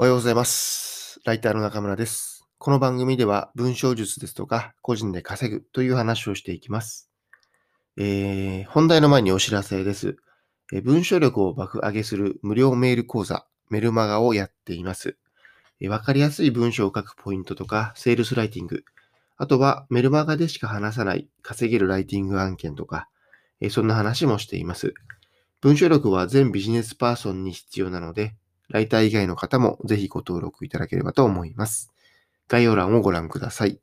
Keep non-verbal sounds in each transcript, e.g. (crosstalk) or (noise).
おはようございます。ライターの中村です。この番組では文章術ですとか個人で稼ぐという話をしていきます。えー本題の前にお知らせです。えー文章力を爆上げする無料メール講座メルマガをやっています。えーかりやすい文章を書くポイントとかセールスライティング、あとはメルマガでしか話さない稼げるライティング案件とか、えーそんな話もしています。文章力は全ビジネスパーソンに必要なので、ライター以外の方もぜひご登録いただければと思います。概要欄をご覧ください。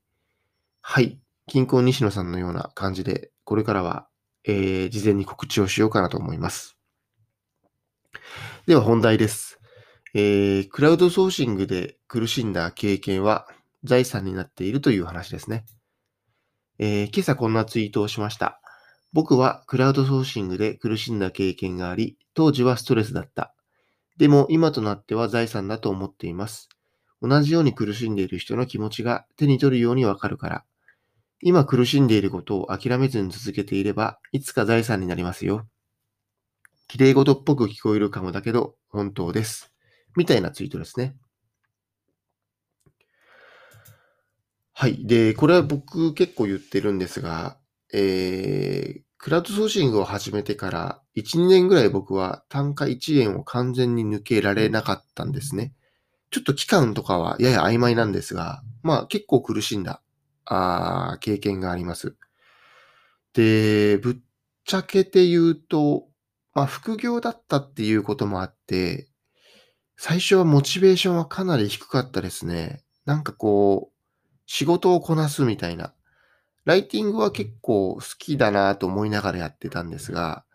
はい。近郊西野さんのような感じで、これからは、えー事前に告知をしようかなと思います。では本題です。えークラウドソーシングで苦しんだ経験は財産になっているという話ですね。えー今朝こんなツイートをしました。僕はクラウドソーシングで苦しんだ経験があり、当時はストレスだった。でも今となっては財産だと思っています。同じように苦しんでいる人の気持ちが手に取るようにわかるから。今苦しんでいることを諦めずに続けていれば、いつか財産になりますよ。綺麗事っぽく聞こえるかもだけど、本当です。みたいなツイートですね。はい。で、これは僕結構言ってるんですが、えー、クラウドソーシングを始めてから1、2年ぐらい僕は単価1円を完全に抜けられなかったんですね。ちょっと期間とかはやや曖昧なんですが、まあ結構苦しんだあー経験があります。で、ぶっちゃけて言うと、まあ副業だったっていうこともあって、最初はモチベーションはかなり低かったですね。なんかこう、仕事をこなすみたいな。ライティングは結構好きだなと思いながらやってたんですが、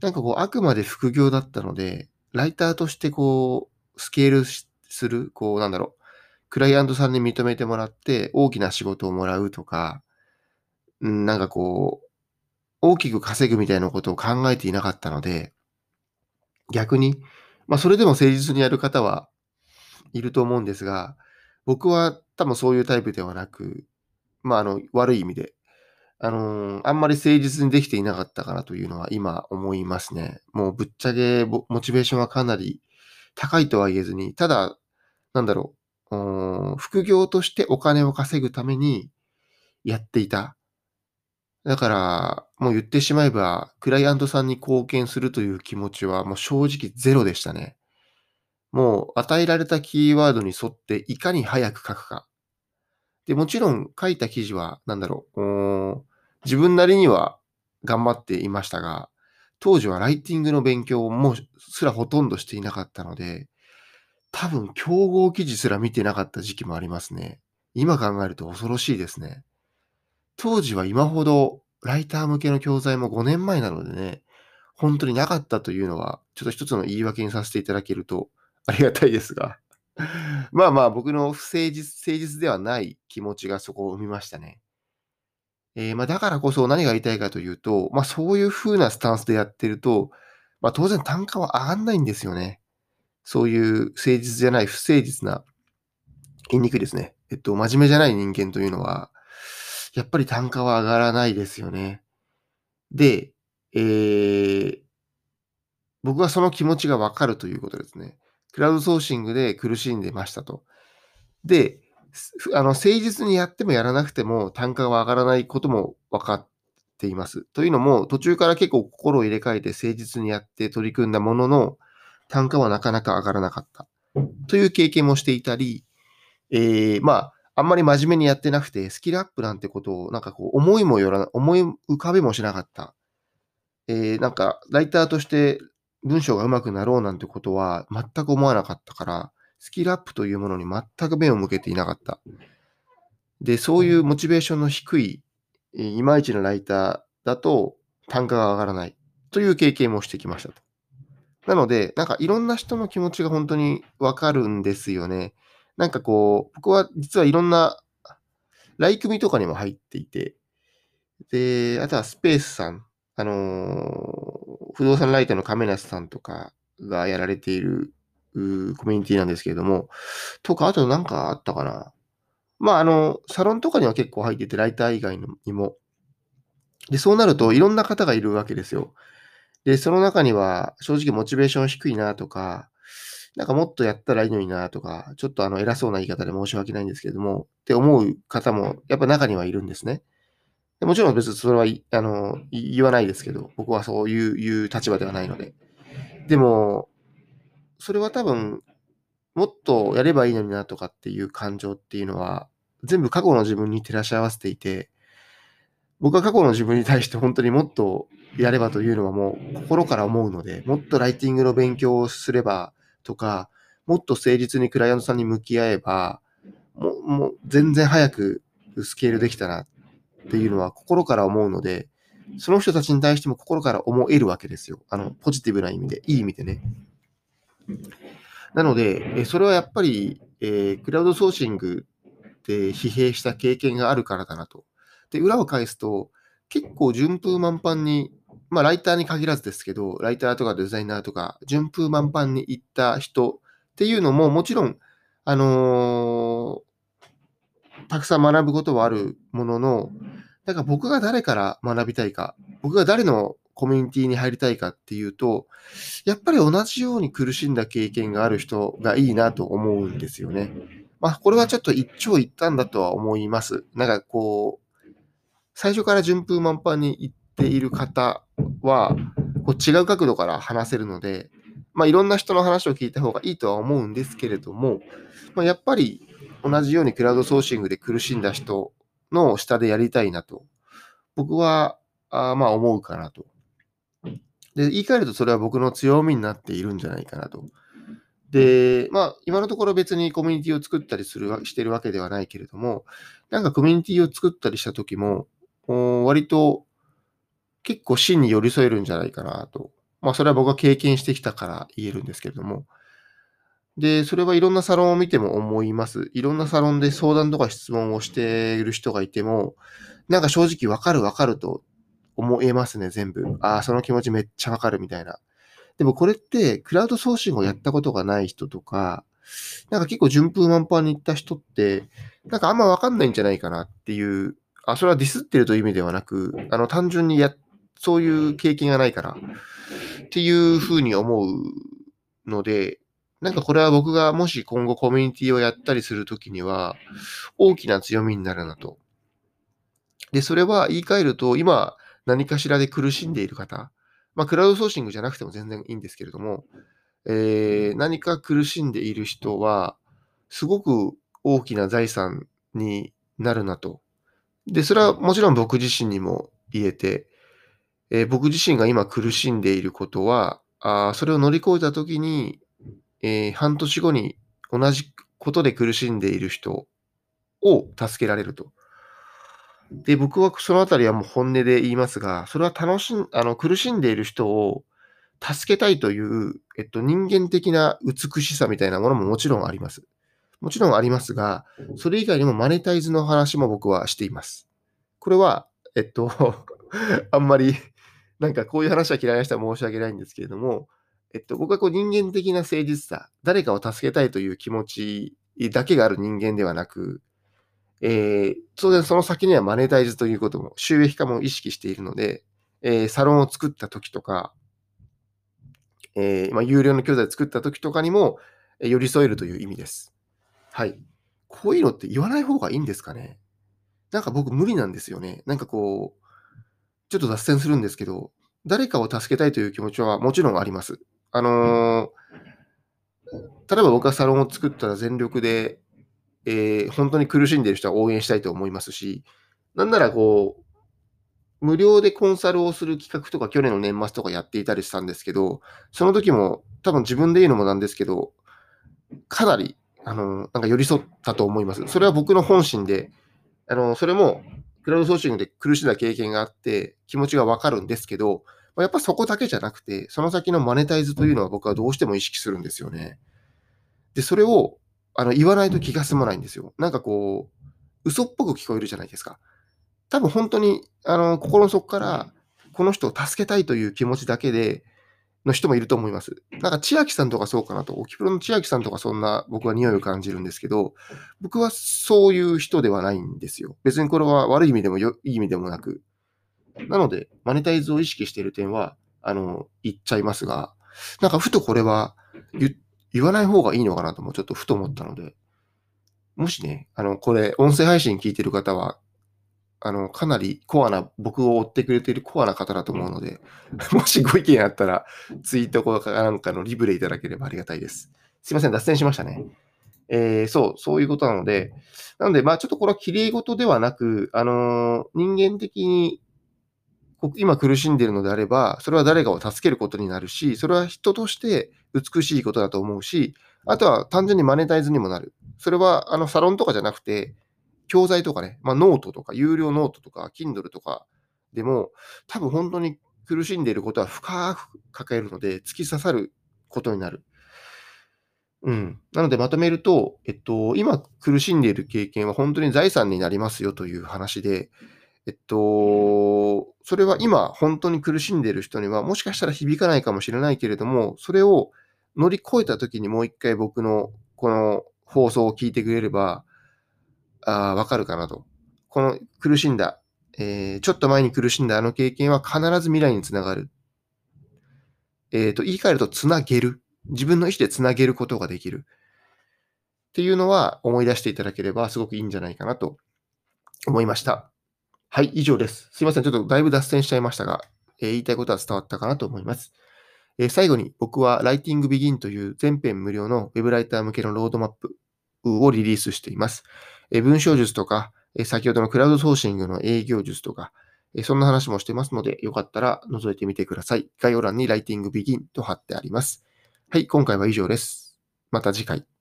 なんかこう、あくまで副業だったので、ライターとしてこう、スケールする、こう、なんだろう、クライアントさんに認めてもらって大きな仕事をもらうとか、んなんかこう、大きく稼ぐみたいなことを考えていなかったので、逆に、まあそれでも誠実にやる方はいると思うんですが、僕は多分そういうタイプではなく、まああの、悪い意味で、あのーあんまり誠実にできていなかったかなというのは今思いますね。もうぶっちゃけモチベーションはかなり高いとは言えずに、ただ、なんだろう、副業としてお金を稼ぐためにやっていた。だから、もう言ってしまえば、クライアントさんに貢献するという気持ちはもう正直ゼロでしたね。もう与えられたキーワードに沿っていかに早く書くか。で、もちろん書いた記事は、なんだろう、自分なりには頑張っていましたが、当時はライティングの勉強もすらほとんどしていなかったので、多分競合記事すら見てなかった時期もありますね。今考えると恐ろしいですね。当時は今ほどライター向けの教材も5年前なのでね、本当になかったというのは、ちょっと一つの言い訳にさせていただけると (laughs) ありがたいですが。まあまあ僕の不誠実、誠実ではない気持ちがそこを生みましたね。えーまあだからこそ何が言いたいかというと、まあそういう風なスタンスでやってると、まあ当然単価は上がんないんですよね。そういう誠実じゃない不誠実な、言いにくいですね。えっと、真面目じゃない人間というのは、やっぱり単価は上がらないですよね。で、えー僕はその気持ちがわかるということですね。クラウドソーシングで苦しんでましたと。で、あの、誠実にやってもやらなくても単価は上がらないことも分かっています。というのも、途中から結構心を入れ替えて誠実にやって取り組んだものの、単価はなかなか上がらなかった。という経験もしていたり、えーまあ、あんまり真面目にやってなくて、スキルアップなんてことを、なんかこう、思いもよらな、思い浮かべもしなかった。えーなんか、ライターとして文章が上手くなろうなんてことは全く思わなかったから、スキルアップというものに全く目を向けていなかった。で、そういうモチベーションの低い、えーいまいちのライターだと単価が上がらないという経験もしてきましたと。なので、なんかいろんな人の気持ちが本当にわかるんですよね。なんかこう、僕は実はいろんな、ライ組とかにも入っていて、で、あとはスペースさん、あのー不動産ライターの亀梨さんとかがやられているうコミュニティなんですけれども、とか、あとなんかあったかな。まあ、あの、サロンとかには結構入ってて、ライター以外にも。で、そうなるといろんな方がいるわけですよ。で、その中には正直モチベーション低いなとか、なんかもっとやったらいいのになとか、ちょっとあの偉そうな言い方で申し訳ないんですけれども、って思う方もやっぱ中にはいるんですね。もちろん別にそれはあの言わないですけど、僕はそういういう立場ではないので。でも、それは多分、もっとやればいいのになとかっていう感情っていうのは、全部過去の自分に照らし合わせていて、僕は過去の自分に対して本当にもっとやればというのはもう心から思うので、もっとライティングの勉強をすればとか、もっと誠実にクライアントさんに向き合えば、もうもう全然早くスケールできたなっていうのは心から思うので、その人たちに対しても心から思えるわけですよ。あの、ポジティブな意味で、いい意味でね。なので、それはやっぱり、えー、クラウドソーシングで疲弊した経験があるからだなと。で、裏を返すと、結構順風満帆に、まあ、ライターに限らずですけど、ライターとかデザイナーとか、順風満帆に行った人っていうのも、もちろん、あのー、たくさん学ぶことはあるものの、だから僕が誰から学びたいか、僕が誰のコミュニティに入りたいかっていうと、やっぱり同じように苦しんだ経験がある人がいいなと思うんですよね。まあ、これはちょっと一長一短だとは思います。なんかこう、最初から順風満帆に行っている方は、こう違う角度から話せるので、まあ、いろんな人の話を聞いた方がいいとは思うんですけれども、まあ、やっぱり同じようにクラウドソーシングで苦しんだ人の下でやりたいなと、僕は、あまあ思うかなと。で、言い換えるとそれは僕の強みになっているんじゃないかなと。で、まあ、今のところ別にコミュニティを作ったりするしてるわけではないけれども、なんかコミュニティを作ったりした時も、割と結構真に寄り添えるんじゃないかなと。まあ、それは僕が経験してきたから言えるんですけれども。で、それはいろんなサロンを見ても思います。いろんなサロンで相談とか質問をしている人がいても、なんか正直わかるわかると思えますね、全部。ああ、その気持ちめっちゃわかるみたいな。でもこれって、クラウドソーシングをやったことがない人とか、なんか結構順風満帆に行った人って、なんかあんまわかんないんじゃないかなっていう、あ、それはディスってるという意味ではなく、あの、単純にや、そういう経験がないから、っていうふうに思うので、なんかこれは僕がもし今後コミュニティをやったりするときには、大きな強みになるなと。で、それは言い換えると、今何かしらで苦しんでいる方、まあ、クラウドソーシングじゃなくても全然いいんですけれども、えー、何か苦しんでいる人は、すごく大きな財産になるなと。で、それはもちろん僕自身にも言えて、えー、僕自身が今苦しんでいることは、あそれを乗り越えたときに、えー、半年後に同じことで苦しんでいる人を助けられると。で、僕はそのあたりはもう本音で言いますが、それは楽しん、あの、苦しんでいる人を助けたいという、えっと、人間的な美しさみたいなものももちろんあります。もちろんありますが、それ以外にもマネタイズの話も僕はしています。これは、えっと (laughs) あんまり、なんかこういう話は嫌いな人は申し訳ないんですけれども、えっと、僕はこう人間的な誠実さ、誰かを助けたいという気持ちだけがある人間ではなく、えー、当然その先にはマネタイズということも、収益化も意識しているので、えー、サロンを作った時とか、えー、まあ、有料の教材を作った時とかにも、え寄り添えるという意味です。はい。こういうのって言わない方がいいんですかね？なんか僕無理なんですよね。なんかこう、ちょっと脱線するんですけど、誰かを助けたいという気持ちはもちろんあります。あのー、例えば僕がサロンを作ったら全力で、えー、本当に苦しんでいる人は応援したいと思いますし、なんならこう、無料でコンサルをする企画とか去年の年末とかやっていたりしたんですけど、その時も多分自分で言うのもなんですけど、かなり、あの、なんか寄り添ったと思います。それは僕の本心で、あの、それもクラウドソーシングで苦しんだ経験があって気持ちがわかるんですけど、やっぱそこだけじゃなくて、その先のマネタイズというのは僕はどうしても意識するんですよね。で、それをあの言わないと気が済まないんですよ。なんかこう、嘘っぽく聞こえるじゃないですか。多分本当にあの心の底からこの人を助けたいという気持ちだけでの人もいると思います。なんか千秋さんとかそうかなと、オキプロの千秋さんとかそんな僕は匂いを感じるんですけど、僕はそういう人ではないんですよ。別にこれは悪い意味でもよいい意味でもなく、なので、マネタイズを意識している点は、あの、言っちゃいますが、なんかふとこれは言っ言わない方がいいのかなともちょっとふと思ったので、もしね、あの、これ、音声配信聞いてる方は、あの、かなりコアな、僕を追ってくれているコアな方だと思うので、もしご意見あったら、ツイートかなんかのリブレいただければありがたいです。すいません、脱線しましたね。えー、そう、そういうことなので、なので、まあちょっとこれは綺麗事ではなく、あのー、人間的に今苦しんでいるのであれば、それは誰かを助けることになるし、それは人として美しいことだと思うし、あとは単純にマネタイズにもなる。それはあのサロンとかじゃなくて、教材とかね、まあ、ノートとか、有料ノートとか、Kindle とかでも、多分本当に苦しんでいることは深く抱えるので、突き刺さることになる。うん。なのでまとめると、えっと、今苦しんでいる経験は本当に財産になりますよという話で、えっと、それは今本当に苦しんでいる人にはもしかしたら響かないかもしれないけれども、それを乗り越えた時にもう一回僕のこの放送を聞いてくれれば、あわかるかなと。この苦しんだ、えー、ちょっと前に苦しんだあの経験は必ず未来につながる。えっ、ー、と、言い換えるとつなげる。自分の意思でつなげることができる。っていうのは思い出していただければすごくいいんじゃないかなと思いました。はい、以上です。すいません。ちょっとだいぶ脱線しちゃいましたが、えー、言いたいことは伝わったかなと思います。え、最後に僕は Writing Begin という全編無料の Web ライター向けのロードマップをリリースしています。え、文章術とか、え先ほどのクラウドソーシングの営業術とか、えそんな話もしてますので、よかったら覗いてみてください。概要欄に Writing Begin と貼ってあります。はい、今回は以上です。また次回。